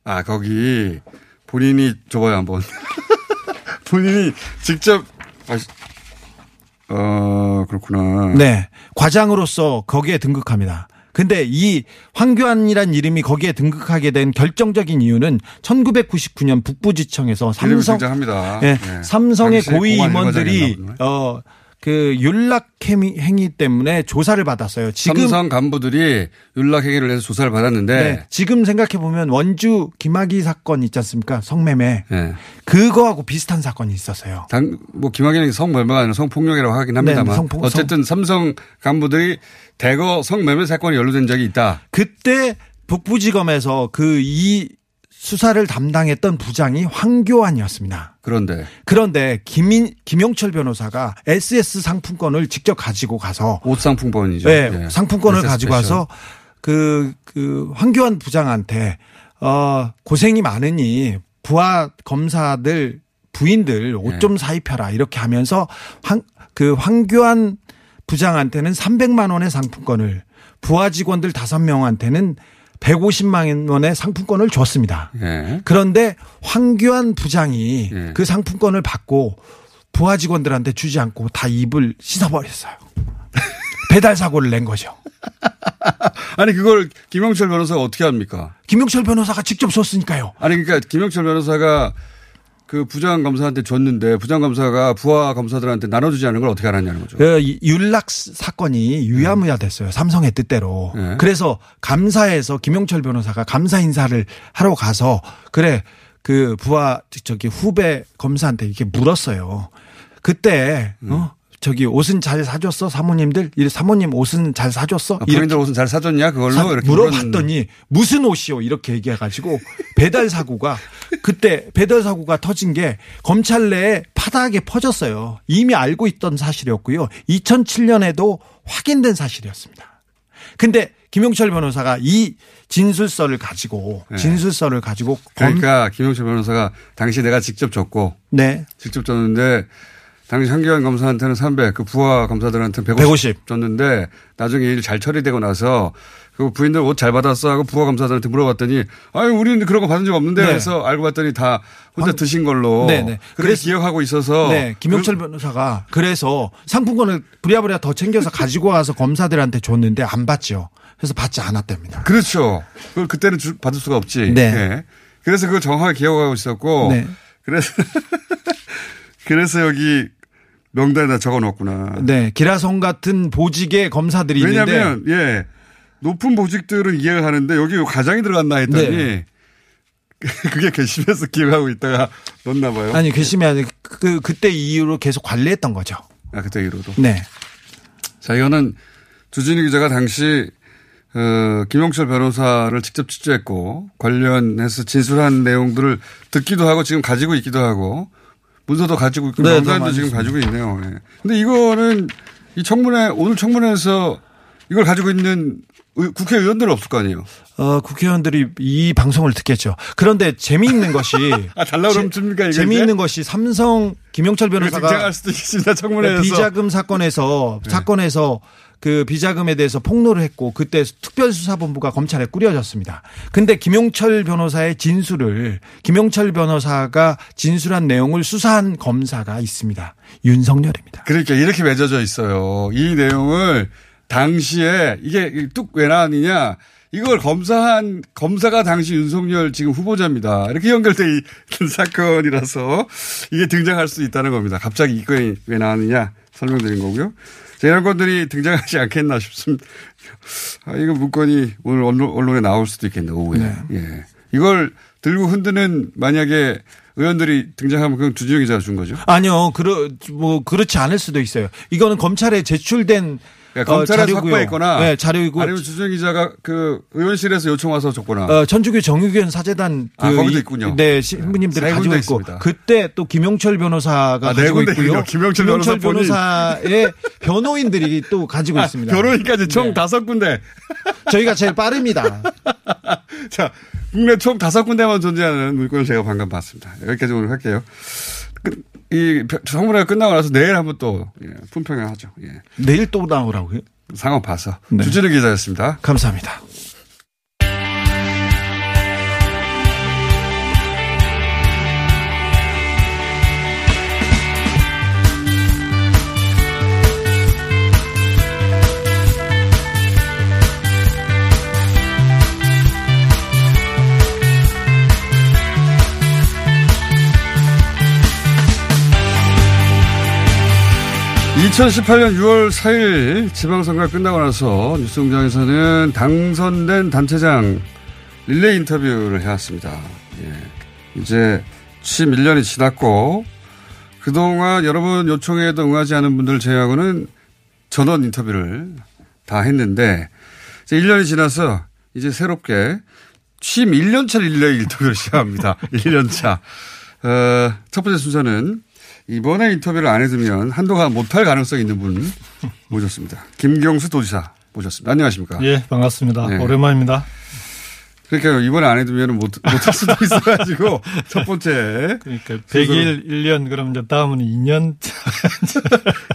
아 거기 본인이 줘봐요 한번. 본인이 직접 아, 어 그렇구나. 네. 과장으로서 거기에 등극합니다. 근데 이 황교안이란 이름이 거기에 등극하게 된 결정적인 이유는 1999년 북부지청에서 삼성 등장합니다. 예, 예. 삼성의 당시에 고위 임원들이. 어 그 윤락 행위, 때문에 조사를 받았어요. 지금 삼성 간부들이 윤락 행위를 해서 조사를 받았는데 네, 지금 생각해 보면 원주 김학의 사건 있지 않습니까? 성매매 예. 그거하고 비슷한 사건이 있었어요. 당, 뭐, 김학의 성매매가 아니라 성폭력이라고 하긴 합니다만. 네, 성폭- 어쨌든 삼성 간부들이 대거 성매매 사건에 연루된 적이 있다. 그때 북부지검에서 그 이 수사를 담당했던 부장이 황교안이었습니다. 그런데. 그런데 김인, 김용철 변호사가 SS 상품권을 직접 가지고 가서 옷 상품권이죠. 네, 예. 상품권을 SS 가지고 special. 와서 그, 그 황교안 부장한테 어, 고생이 많으니 부하 검사들 부인들 옷 예. 좀 사입혀라 이렇게 하면서 황, 그 황교안 부장한테는 300만 원의 상품권을 부하 직원들 5명한테는 150만 원의 상품권을 줬습니다. 예. 그런데 황교안 부장이 예. 그 상품권을 받고 부하 직원들한테 주지 않고 다 입을 씻어버렸어요. 배달 사고를 낸 거죠. 아니, 그걸 김영철 변호사가 어떻게 합니까? 김용철 변호사가 직접 줬으니까요. 아니, 그러니까 김영철 변호사가 그 부장 검사한테 줬는데 부장 검사가 부하 검사들한테 나눠주지 않은 걸 어떻게 알았냐는 거죠. 그 이- 윤락 사건이 유야무야 됐어요. 삼성의 뜻대로. 네. 그래서 감사에서 김용철 변호사가 감사 인사를 하러 가서 그래 그 부하 저기 후배 검사한테 이렇게 물었어요. 그때 어 저기 옷은 잘 사줬어 사모님들 이 사모님 옷은 잘 사줬어 아, 본인들 옷은 잘 사줬냐 그걸로 사- 이렇게 물어봤더니 무슨 옷이요 이렇게 얘기해가지고 배달 사고가 그때 배달 사고가 터진 게 검찰 내에 파다하게 퍼졌어요. 이미 알고 있던 사실이었고요. 2007년에도 확인된 사실이었습니다. 근데 김용철 변호사가 이 진술서를 가지고 네. 진술서를 가지고 검- 그러니까 김용철 변호사가 당시 내가 직접 줬고 네. 직접 줬는데 당시 한기환 검사한테는 300, 그 부하 검사들한테는 150, 150. 줬는데 나중에 일 잘 처리되고 나서 그 부인들 옷 잘 받았어 하고 부하 검사들한테 물어봤더니 아유 우리는 그런 거 받은 적 없는데 네. 해서 알고 봤더니 다 혼자 한- 드신 걸로 네, 네. 그래서- 기억하고 있어서 네, 김용철 변호사가 그래서 상품권을 부랴부랴 더 챙겨서 가지고 와서 검사들한테 줬는데 안 받죠. 그래서 받지 않았답니다. 그렇죠. 그걸 그때는 주- 받을 수가 없지. 네. 예. 그래서 그걸 정확하게 기억하고 있었고 네. 그래서 그래서 여기 명단에다 적어 놓았구나. 네, 기라성 같은 보직의 검사들이 있는데 왜냐하면 예 높은 보직들은 이해가 하는데 여기 가장이 들어갔나 했더니 네. 그게 괘씸해서 기억하고 있다가 넣나 봐요. 아니 괘씸이 아니 그 그때 이후로 계속 관리했던 거죠. 아 그때 이후로도. 네. 자 이거는 주진우 기자가 당시 어, 김용철 변호사를 직접 취재했고 관련해서 진술한 내용들을 듣기도 하고 지금 가지고 있기도 하고 문서도 가지고 있고 네, 명단도 지금. 가지고 있네요. 예. 근데 이거는 이 청문회 오늘 청문회에서 이걸 가지고 있는 의- 국회의원들은 없을 거 아니에요. 어, 국회의원들이 이 방송을 듣겠죠. 그런데 재미있는 것이 아 달라 이거 재미있는 것이 삼성 김용철 변호사가 수도 있습니다 청문회에서 비자금 사건에서 네. 사건에서 그 비자금에 대해서 폭로를 했고 그때 특별수사본부가 검찰에 꾸려졌습니다. 근데 김용철 변호사의 진술을 김용철 변호사가 진술한 내용을 수사한 검사가 있습니다. 윤석열입니다. 그러니까 이렇게 맺어져 있어요. 이 내용을 당시에 이게 뚝왜 나왔느냐. 이걸 검사한 검사가 당시 윤석열 지금 후보자입니다. 이렇게 연결돼 있는 사건이라서 이게 등장할 수 있다는 겁니다. 갑자기 이 건이 왜 나왔느냐 설명드린 거고요. 것들이 등장하지 않겠나 싶습니다. 아, 이거 문건이 오늘 언론, 언론에 나올 수도 있겠네, 오후에. 예. 이걸 들고 흔드는 만약에 의원들이 등장하면 그건 주진우 기자가 준 거죠. 아니요, 그러 뭐 그렇지 않을 수도 있어요. 이거는 검찰에 제출된 그러니까 어, 자료고요. 확보했거나 네, 자료이고 아니면 주준 기자가 그 의원실에서 요청 와서 줬거나 어, 천주교 정의교회 사제단 그 아, 거기도 이- 있군요. 네, 신부님들이 세 가지고 있고 있습니다. 그때 또 김용철 변호사가 아, 네 가지고 있고요. 있군요. 김용철 변호사. 변호사 의 변호인들이 또 가지고 아, 있습니다. 변호인까지 총 네. 다섯 군데. 저희가 제일 빠릅니다. 자, 국내 총 다섯 군데만 존재하는 물건을 제가 방금 봤습니다. 여기까지 오늘 할게요. 끝- 이 청문회가 끝나고 나서 내일 한번 또 예, 품평을 하죠. 예. 내일 또 나오라고요? 상황 봐서. 네. 주진우 기자였습니다. 감사합니다. (2018년 6월 4일) 지방선거가 끝나고 나서 뉴스공장에서는 당선된 단체장 릴레이 인터뷰를 해왔습니다. 예. 이제 취임 1년이 지났고 그동안 여러분 요청에도 응하지 않은 분들 제외하고는 전원 인터뷰를 다 했는데 이제 1년이 지나서 이제 새롭게 취임 1년차 릴레이 인터뷰를 시작합니다. 1년차. 어, 첫 번째 순서는 이번에 인터뷰를 안 해두면 한동안 못할 가능성이 있는 분 모셨습니다. 김경수 도지사 모셨습니다. 안녕하십니까? 예, 반갑습니다. 네. 오랜만입니다. 그러니까 이번에 안 해두면 못, 못할 수도 있어가지고 첫 번째. 그러니까 100일 1년 그럼 이제 다음은 2년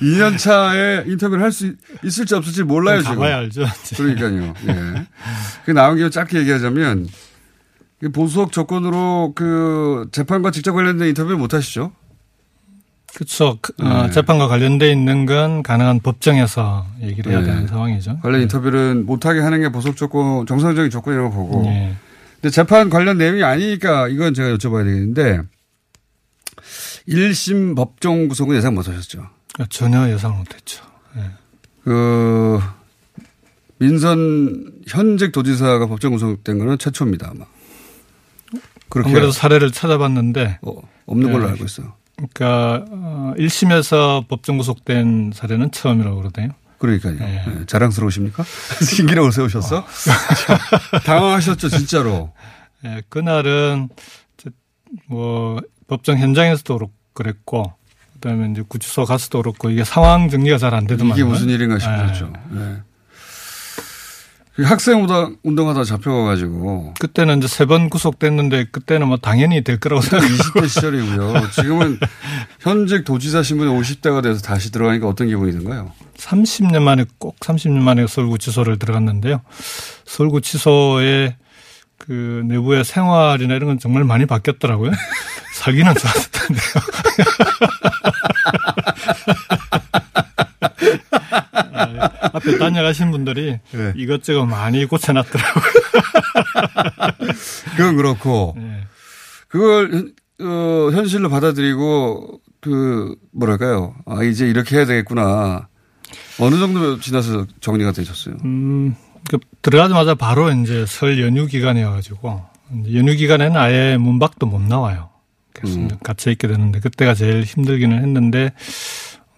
2년 차에 인터뷰를 할 수 있을지 없을지 몰라요, 지금. 가봐야 알죠. 그러니까요. 예. 그 나온 김에 짧게 얘기하자면 이 보수적 조건으로 그 재판과 직접 관련된 인터뷰를 못 하시죠? 그렇죠. 그, 어, 네. 재판과 관련돼 있는 건 가능한 법정에서 얘기를 해야 네. 되는 상황이죠. 관련 인터뷰는 못하게 하는 게 보석 조건, 정상적인 조건이라고 보고. 예. 근데 재판 관련 내용이 아니니까 이건 제가 여쭤봐야 되겠는데 1심 법정 구속은 예상 못 하셨죠? 전혀 예상 못했죠. 예. 그 민선 현직 도지사가 법정 구속된 거는 최초입니다, 아마. 그렇게 안 그래도 사례를 찾아봤는데 어, 없는 걸로 예. 알고 있어요. 그러니까 어, 1심에서 법정 구속된 사례는 처음이라고 그러대요. 그러니까요. 네. 네. 자랑스러우십니까? 신기록을 세우셨어? 어. 당황하셨죠, 진짜로. 네, 그날은 뭐 법정 현장에서도 그랬고 그다음에 이제 구치소 가서도 그렇고 이게 상황 정리가 잘 안 되더만 이게 무슨 일인가 싶었죠. 네. 그 학생 운동하다 잡혀가지고. 그때는 이제 세 번 구속됐는데 그때는 뭐 당연히 될 거라고 생각했고. 20대 시절이고요. 지금은 현직 도지사 신분이 50대가 돼서 다시 들어가니까 어떤 기분이 든가요? 30년 만에 꼭 30년 만에 서울구치소를 들어갔는데요. 서울구치소에 그 내부의 생활이나 이런 건 정말 많이 바뀌었더라고요. 살기는 좋았었던데요. 앞에 다녀가신 분들이 네. 이것저것 많이 고쳐놨더라고요. 그건 그렇고 네. 그걸 어, 현실로 받아들이고 그 뭐랄까요? 아 이제 이렇게 해야 되겠구나. 어느 정도 지나서 정리가 되셨어요? 음, 그 들어가자마자 바로 이제 설 연휴 기간이어가지고 연휴 기간에는 아예 문 밖도 못 나와요. 그래서 음. 갇혀 있게 되는데 그때가 제일 힘들기는 했는데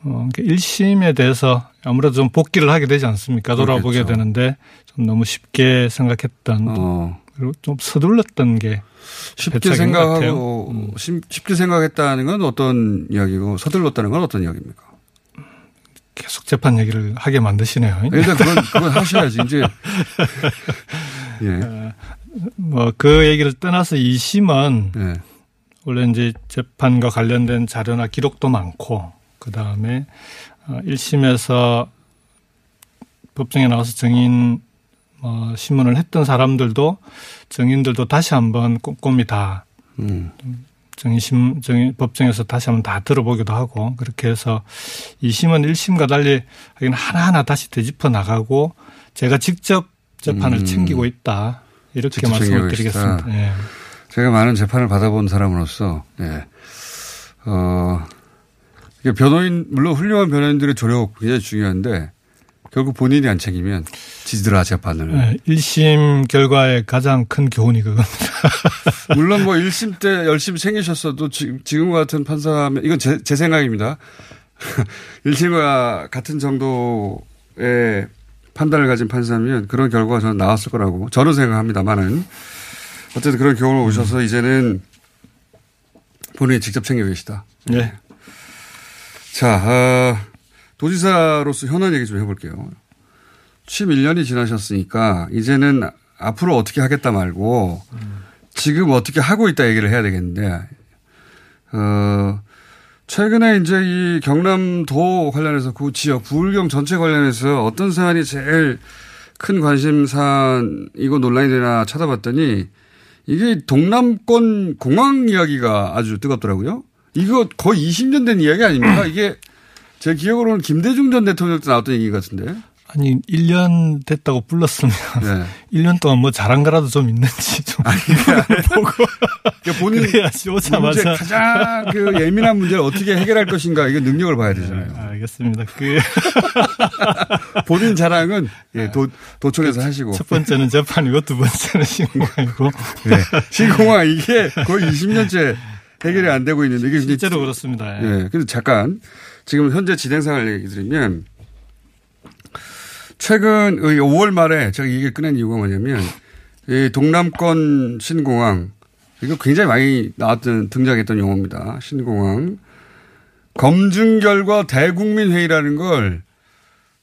어, 1심에 대해서 아무래도 좀 복귀를 하게 되지 않습니까? 돌아보게 그렇겠죠. 되는데 좀 너무 쉽게 생각했던 어. 그리고 좀 서둘렀던 게 쉽게 생각하고 음. 쉽게 생각했다는 건 어떤 이야기고 서둘렀다는 건 어떤 이야기입니까? 계속 재판 얘기를 하게 만드시네요. 일단 그건 그건 하셔야지 이제. 예. 어, 뭐그 얘기를 떠나서 2심은 예. 원래 이제 재판과 관련된 자료나 기록도 많고 그 다음에 1심에서 어, 법정에 나와서 증인 어, 신문을 했던 사람들도 증인들도 다시 한번 꼼꼼히 다 음. 증인 증인 법정에서 다시 한번 다 들어보기도 하고 그렇게 해서 2심은 1심과 달리 하긴 하나하나 다시 되짚어 나가고 제가 직접 재판을 음. 챙기고 있다 이렇게 말씀을 드리겠습니다. 예. 제가 많은 재판을 받아본 사람으로서 예. 어 변호인 물론 훌륭한 변호인들의 조력 굉장히 중요한데 결국 본인이 안 챙기면 지지들아 재판을. 네, 1심 결과의 가장 큰 교훈이 그겁니다. 물론 뭐 1심 때 열심히 챙기셨어도 지금, 같은 판사면 이건 제, 제 생각입니다. 1심과 같은 정도의 판단을 가진 판사면 그런 결과가 저는 나왔을 거라고 저는 생각합니다만은 어쨌든 그런 교훈을 오셔서 음. 이제는 본인이 직접 챙겨 계시다. 네. 자, 어, 도지사로서 현안 얘기 좀 해볼게요. 취임 1년이 지나셨으니까 이제는 앞으로 어떻게 하겠다 말고 지금 어떻게 하고 있다 얘기를 해야 되겠는데, 어, 최근에 이제 이 경남도 관련해서 그 지역 부울경 전체 관련해서 어떤 사안이 제일 큰 관심사이고 논란이 되나 찾아봤더니 이게 동남권 공항 이야기가 아주 뜨겁더라고요. 이거 거의 20년 된 이야기 아닙니까? 이게 제 기억으로는 김대중 전 대통령 때 나왔던 얘기 같은데. 아니 1년 됐다고 불렀으면 네. 1년 동안 뭐 잘한 거라도 좀 있는지 좀 아니, 보고 그러니까 본인 그래야지 오자마자 문제, 가장 그 예민한 문제를 어떻게 해결할 것인가 이거 능력을 봐야 되잖아요. 네, 알겠습니다. 그 본인 자랑은 예, 도, 도청에서 그 하시고 첫 번째는 재판이고 두 번째는 신공항이고 네. 신공항 이게 거의 20년째 해결이 안 되고 있는데 이게 실제로 그렇습니다. 예. 네. 그래서 잠깐 지금 현재 진행 상황을 얘기 드리면 최근 5월 말에 제가 이게 꺼낸 이유가 뭐냐면 이 동남권 신공항 이거 굉장히 많이 나왔던 등장했던 용어입니다. 신공항 검증 결과 대국민 회의라는 걸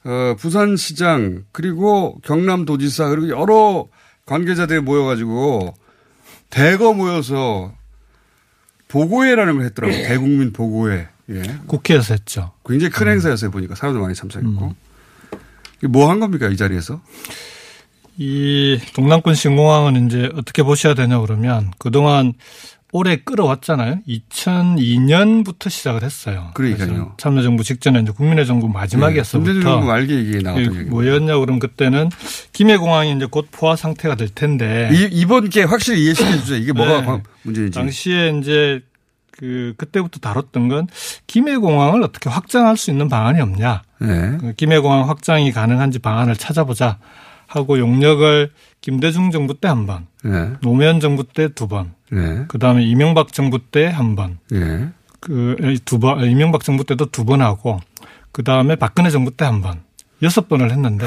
어, 부산시장 그리고 경남도지사 그리고 여러 관계자들이 모여가지고 대거 모여서 보고회라는 걸 했더라고요. 대국민 보고회. 예. 국회에서 했죠. 굉장히 큰 음. 행사였어요 보니까 사람도 많이 참석했고. 음. 뭐한 겁니까 이 자리에서? 이 동남권 신공항은 이제 어떻게 보셔야 되냐 그러면 그동안 오래 끌어왔잖아요. 2002년부터 시작을 했어요. 그러니까요. 참여정부 직전에 이제 국민의 정부 마지막이었어부터 네, 정부 말기 얘기 나왔던. 뭐였냐 그러면 그때는 김해공항이 이제 곧 포화 상태가 될 텐데 이, 번 게 확실히 이해시켜 주세요. 이게 뭐가 네. 문제인지. 당시에 이제 그 그때부터 다뤘던 건 김해공항을 어떻게 확장할 수 있는 방안이 없냐. 네. 그 김해공항 확장이 가능한지 방안을 찾아보자 하고 용역을 김대중 정부 때 한 번, 네. 노무현 정부 때 두 번, 네. 그 다음에 이명박 정부 때 한 번, 네. 그두 번, 이명박 정부 때도 두 번 하고 그 다음에 박근혜 정부 때 한 번. 여섯 번을 했는데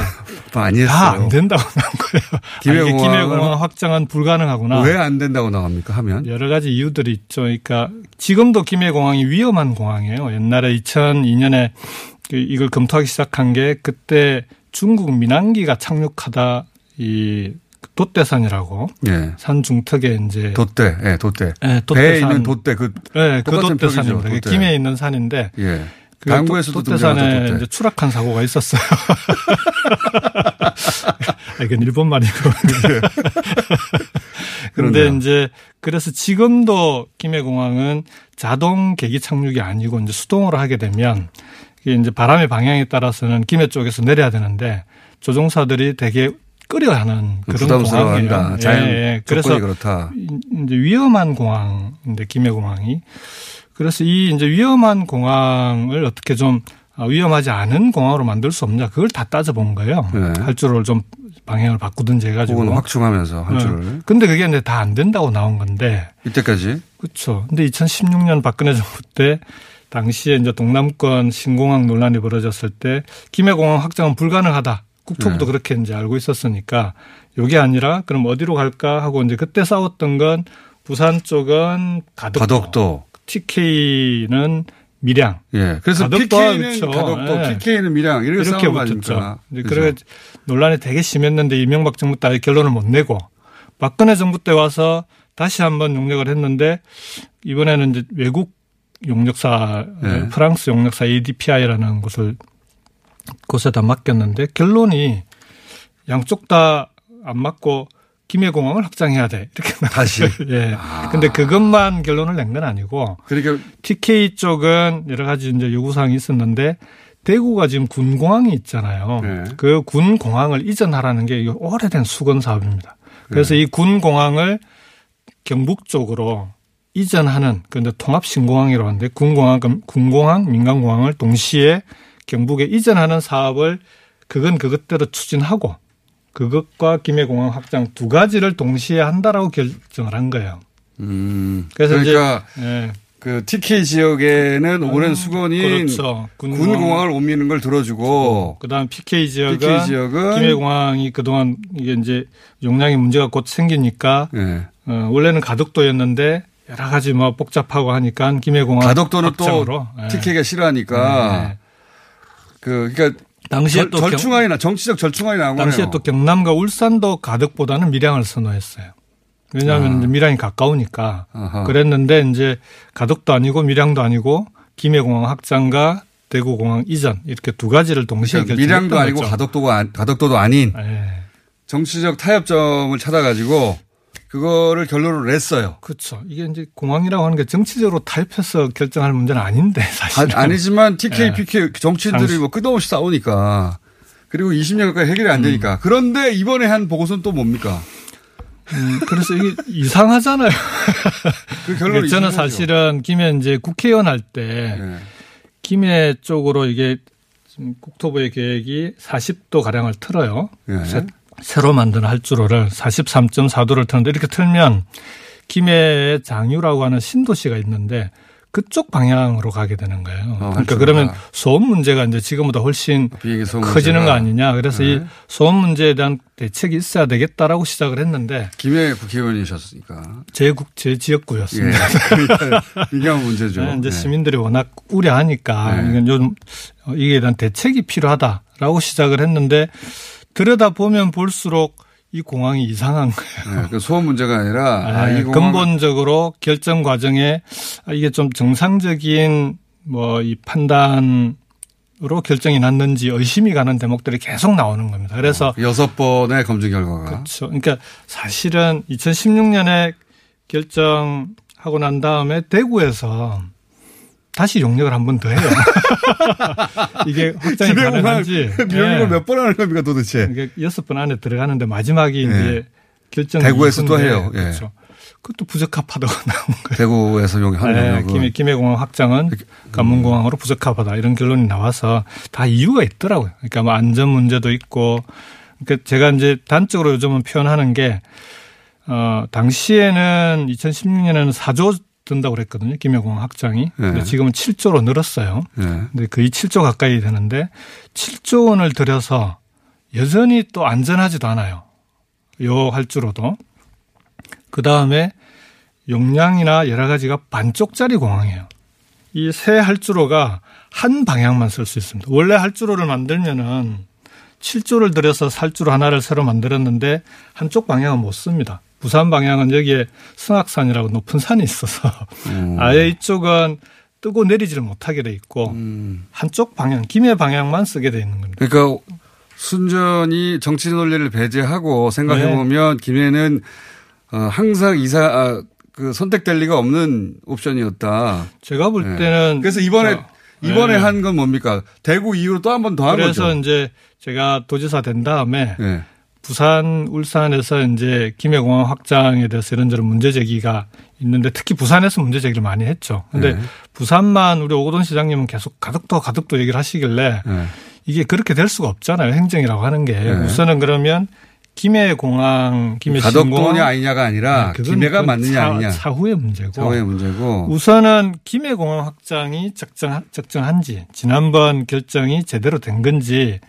했어요. 다안 된다고 나온 거예요. 김해공항 아, 확장은 불가능하구나. 왜 안 된다고 나갑니까? 하면 여러 가지 이유들이 있죠. 그러니까 지금도 김해공항이 위험한 공항이에요. 옛날에 2002년에 그 이걸 검토하기 시작한 게 그때 중국 민항기가 착륙하다 이 돛대산이라고 예. 산 중턱에 이제 돛대, 예, 돛대. 예, 배에 있는 돛대 그 예, 그 돛대산입니다. 돛대. 김해에 있는 산인데 예. 그 당구에서도 돛대산에 돛대. 이제 추락한 사고가 있었어요. 아, 이건 일본 말이고. 그런데. 이제 그래서 지금도 김해공항은 자동 계기 착륙이 아니고 이제 수동으로 하게 되면 이게 이제 바람의 방향에 따라서는 김해 쪽에서 내려야 되는데 조종사들이 되게 끓여 하는 그런 부담스러워한다. 자연 예, 예. 그래서 그렇다. 이제 위험한 공항인데 김해공항이 그래서 이 이제 위험한 공항을 어떻게 좀 아, 위험하지 않은 공항으로 만들 수 없냐 그걸 다 따져본 거예요. 네. 할줄을 좀 방향을 바꾸든지 해가지고. 혹은 확충하면서 할 네. 줄을. 근데 그게 이제 다 안 된다고 나온 건데. 이때까지. 그렇죠. 근데 2016년 박근혜 정부 때 당시에 이제 동남권 신공항 논란이 벌어졌을 때 김해공항 확장은 불가능하다. 국토부도 네. 그렇게 이제 알고 있었으니까 요게 아니라 그럼 어디로 갈까 하고 이제 그때 싸웠던 건 부산 쪽은 가덕도, 가덕도. TK는 밀양. 예. 그래서 PK는 그쵸. 가덕도, 예. PK는 밀양 이렇게, 이렇게 붙었죠. 이제? 그래 논란이 되게 심했는데 이명박 정부 때 결론을 못 내고 박근혜 정부 때 와서 다시 한번 용역을 했는데 이번에는 이제 외국 용역사 네. 프랑스 용역사 ADPI라는 곳을 곳에다 맡겼는데 결론이 양쪽 다 안 맞고 김해공항을 확장해야 돼 이렇게 다시. 예. 근데 그것만 결론을 낸 건 아니고 그러니까 TK 쪽은 여러 가지 이제 요구사항이 있었는데 대구가 지금 군공항이 있잖아요. 네. 그 군공항을 이전하라는 게 오래된 수건 사업입니다. 그래서 이 군공항을 경북 쪽으로 이전하는 그런데 통합 신공항이라고 하는데 군공항, 군공항, 민간공항을 동시에 경북에 이전하는 사업을 그건 그것대로 추진하고 그것과 김해공항 확장 두 가지를 동시에 한다라고 결정을 한 거예요. 음. 그래서 그러니까 이제 예. 그 TK 지역에는 오랜 음, 수건인 그렇죠. 군공항. 군공항 을 옮기는 걸 들어주고 그다음 PK 지역은, PK 지역은 김해공항이 그동안 이게 이제 용량이 문제가 곧 생기니까 예. 어, 원래는 가덕도였는데 여러 가지 뭐 복잡하고 하니까 김해공항 가덕도는 확장으로. 또 예. TK가 싫어하니까 네. 그 그러니까 당시에 절, 또 경- 절충안이 나 정치적 절충안이 나온 당시에 거네요. 또 경남과 울산도 가덕보다는 밀양을 선호했어요. 왜냐하면 아. 이제 밀양이 가까우니까 아하. 그랬는데 이제 가덕도 아니고 밀양도 아니고 김해공항 확장과 대구공항 이전 이렇게 두 가지를 동시에 그러니까 결정했던 밀양도 아니고 거죠. 가덕도가 안- 가덕도도 아닌 예. 정치적 타협점을 찾아가지고 그거를 결론을 냈어요. 그렇죠. 이게 이제 공항이라고 하는 게 정치적으로 타협해서 결정할 문제는 아닌데 사실 아, 니 지만 TK, 예. PK 정치인들이 뭐 끝없이 싸우니까 그리고 20년 가까이 해결이 안 되니까 그런데 이번에 한 보고서는 또 뭡니까? 음, 그래서 이게 이상하잖아요. 그 결론이 저는. 사실은 김해 이제 국회의원 할때 네. 김해 쪽으로 이게 지금 국토부의 계획이 40도 가량을 틀어요. 네. 새, 새로 만든 할주로를 43.4도를 트는데 이렇게 틀면 김해에 장유라고 하는 신도시가 있는데 그쪽 방향으로 가게 되는 거예요. 그러니까 할주로가. 그러면 소음 문제가 이제 지금보다 훨씬 소음 커지는. 거 아니냐. 그래서 이 네. 소음 문제에 대한 대책이 있어야 되겠다라고 시작을 했는데 김해 국회의원이셨으니까. 제 국, 제 지역구였습니다. 예. 민감 문제죠. 네, 이제 네. 시민들이 워낙 우려하니까 네. 이건 요즘 어, 이에 대한 대책이 필요하다라고 시작을 했는데 들여다 보면 볼수록 이 공항이 이상한 거예요. 네, 그 소음 문제가 아니라 아, 네, 이 공항 근본적으로 결정 과정에 아, 이게 좀 정상적인 뭐 이 판단 으로 결정이 났는지 의심이 가는 대목들이 계속 나오는 겁니다. 그래서 여섯 번의 검증 결과가 그렇죠. 그러니까 사실은 2016년에 결정하고 난 다음에 대구에서 다시 용역을 한 번 더 해요. 이게 확장이 가능한지. 용역을 예. 몇번 하는 겁니까 도대체? 이게 여섯 번 안에 들어가는데 마지막이 이제 결정 대구에서 또 해요. 예. 그렇죠. 그것도 부적합하다고 나온 거예요. 대구에서 용한 네, 용역은 김해, 김해 공항 확장은 관문공항으로 부적합하다 이런 결론이 나와서 다 이유가 있더라고요. 그러니까 뭐 안전 문제도 있고, 그러니까 제가 이제 단적으로 요즘은 표현하는 게 어, 당시에는 2016년에는 4조 든다고 그랬거든요. 김해공항 확장이. 네. 근데 지금은 7조로 늘었어요. 네. 근데 거의 7조 가까이 되는데 7조 원을 들여서 여전히 또 안전하지도 않아요. 요 할주로도. 그 다음에 용량이나 여러 가지가 반쪽짜리 공항이에요. 이새 할주로가 한 방향만 쓸 수 있습니다. 원래 할주로를 만들면은 7조를 들여서 살주로 하나를 새로 만들었는데 한쪽 방향은 못 씁니다. 부산 방향은 여기에 승악산이라고 높은 산이 있어서 음. 아예 이쪽은 뜨고 내리지를 못하게 돼 있고 음. 한쪽 방향, 김해 방향만 쓰게 돼 있는 겁니다. 그러니까 순전히 정치 논리를 배제하고 네. 생각해 보면 김해는 어, 항상 이사 아, 그 선택될 리가 없는 옵션이었다. 제가 볼 네. 때는 그래서 이번에 어, 이번에 네. 한건 뭡니까? 대구 이후로 또 한 번 더한 그래서 거죠. 이제 제가 도지사 된 다음에 네. 부산, 울산에서 이제 김해공항 확장에 대해서 이런저런 문제 제기가 있는데 특히 부산에서 문제 제기를 많이 했죠. 근데 네. 부산만 우리 오고돈 시장님은 계속 가덕도 가덕도 얘기를 하시길래 네. 이게 그렇게 될 수가 없잖아요. 행정이라고 하는 게. 네. 우선은 그러면 김해 공항, 김해 가덕도냐 아니냐가 아니라 네, 김해가 맞느냐 차- 아니냐. 차후의 문제고. 차후의 문제고. 우선은 김해 공항 확장이 적정, 적정한지, 지난번 결정이 제대로 된 건지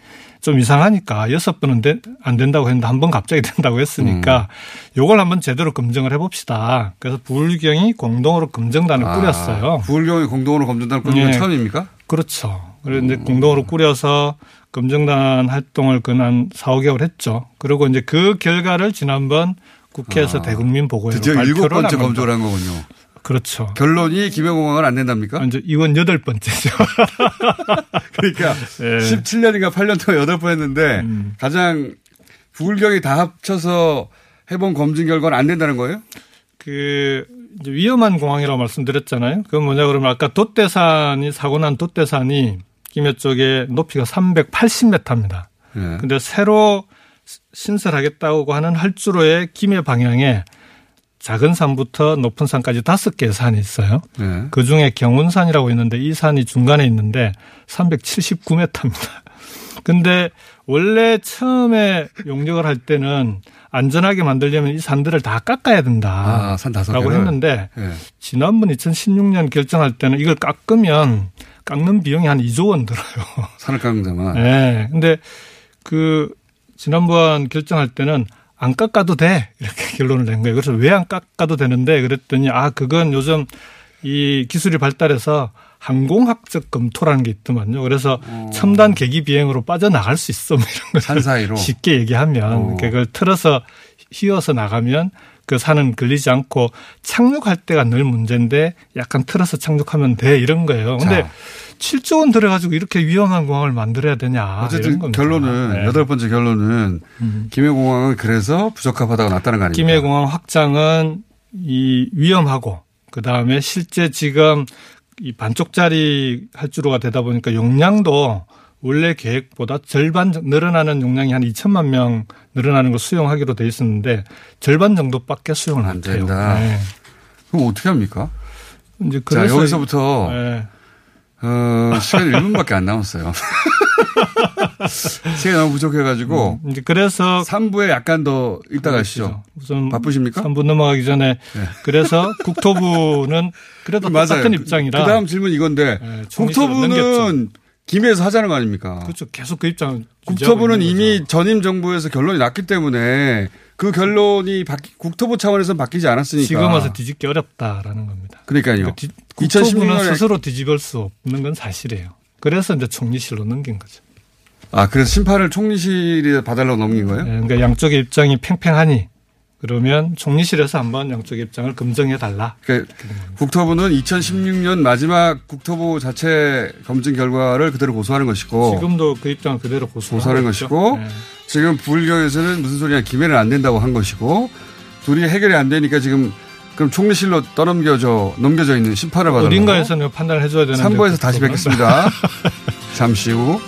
좀 이상하니까 여섯 번은 된- 안 된다고 했는데 한 번 갑자기 된다고 했으니까 음. 요걸 한번 제대로 검증을 해봅시다. 그래서 부울경이 공동으로 검증단을 아, 꾸렸어요. 부울경이 공동으로 검증단을 꾸린 건 네. 처음입니까? 그렇죠. 그래서 이제 공동으로 꾸려서 검증단 활동을 그한 4, 5개월 했죠. 그리고 이제 그 결과를 지난번 국회에서 아, 대국민 보고회로 드디어 일곱 번째. 검토를 한 거군요. 그렇죠. 결론이 김해공항은 안 된답니까? 이제 이건 여덟 번째죠. 그러니까 네. 17년인가 8년 동안 여덟 번 했는데 음. 가장 부울경이 다 합쳐서 해본 검증 결과는 안 된다는 거예요? 그 위험한 공항이라고 말씀드렸잖아요. 그건 뭐냐 그러면 아까 돛대산이 사고 난 돛대산이 김해 쪽에 높이가 380m입니다. 네. 근데 새로 신설하겠다고 하는 할주로의 김해 방향에 작은 산부터 높은 산까지 다섯 개의 산이 있어요. 네. 그 중에 경운산이라고 있는데 이 산이 중간에 있는데 379m입니다. 근데 원래 처음에 용역을 할 때는 안전하게 만들려면 이 산들을 다 깎아야 된다. 아, 산 다섯 라고? 했는데 네. 지난번 2016년 결정할 때는 이걸 깎으면 깎는 비용이 한 2조 원 들어요. 산을 깎는 데만. 네. 근데 그 지난번 결정할 때는 안 깎아도 돼. 이렇게 결론을 낸 거예요. 그래서 왜 안 깎아도 되는데 그랬더니 아, 그건 요즘 이 기술이 발달해서 항공학적 검토라는 게 있더만요. 그래서 첨단 계기 비행으로 빠져나갈 수 있어. 뭐 이런 거. 산 사이로. 쉽게 얘기하면 어. 그걸 틀어서 휘어서 나가면 그 산은 걸리지 않고 착륙할 때가 늘 문제인데 약간 틀어서 착륙하면 돼 이런 거예요. 근데 자. 7조 원 들어가지고 이렇게 위험한 공항을 만들어야 되냐. 어쨌든. 결론은 네. 여덟 번째 결론은 김해공항은 그래서 부적합하다가 났다는 거 아닙니까? 김해공항 확장은 이 위험하고 그 다음에 실제 지금 이 반쪽짜리 할주로가 되다 보니까 용량도 원래 계획보다 절반 정- 늘어나는 용량이 한 2천만 명 늘어나는 걸 수용하기로 돼 있었는데 절반 정도밖에 수용을 안 돼요. 된다. 네. 그럼 어떻게 합니까? 이제 자, 그래서 여기서부터 네. 어, 시간이 1분밖에 안 남았어요. 시간이 너무 부족해가지고. 이제 그래서 3부에 약간 더 이따 가시죠. 우선 바쁘십니까? 3부 넘어가기 전에 그래서 국토부는 그래도 맞아요. 똑같은 입장이라 그 다음 질문 이건데 네, 국토부는 넘겼죠. 김해에서 하자는 거 아닙니까? 그렇죠. 계속 그 입장 국토부는 이미 전임 정부에서 결론이 났기 때문에 그 결론이 바뀌, 국토부 차원에서는 바뀌지 않았으니까. 지금 와서 뒤집기 어렵다라는 겁니다. 그러니까요. 그러니까 뒤- 국토부는 2016년에 스스로 뒤집을 수 없는 건 사실이에요. 그래서 이제 총리실로 넘긴 거죠. 아, 그래서 심판을 총리실에 봐달라고 넘긴 거예요? 네, 그러니까 양쪽의 입장이 팽팽하니 그러면 총리실에서 한번 양쪽의 입장을 검증해 달라. 그러니까 국토부는 2016년 마지막 국토부 자체 검증 결과를 그대로 고소하는 것이고 지금도 그 입장을 그대로 고소하는. 것이고 네. 지금 불경에서는 무슨 소리냐 김해는 안 된다고 한 것이고 둘이 해결이 안 되니까 지금 그럼 총리실로 떠넘겨져 넘겨져 있는 심판을 받아라. 어딘가에서는 판단을 해줘야 되는데 3부에서 다시. 뵙겠습니다. 잠시 후.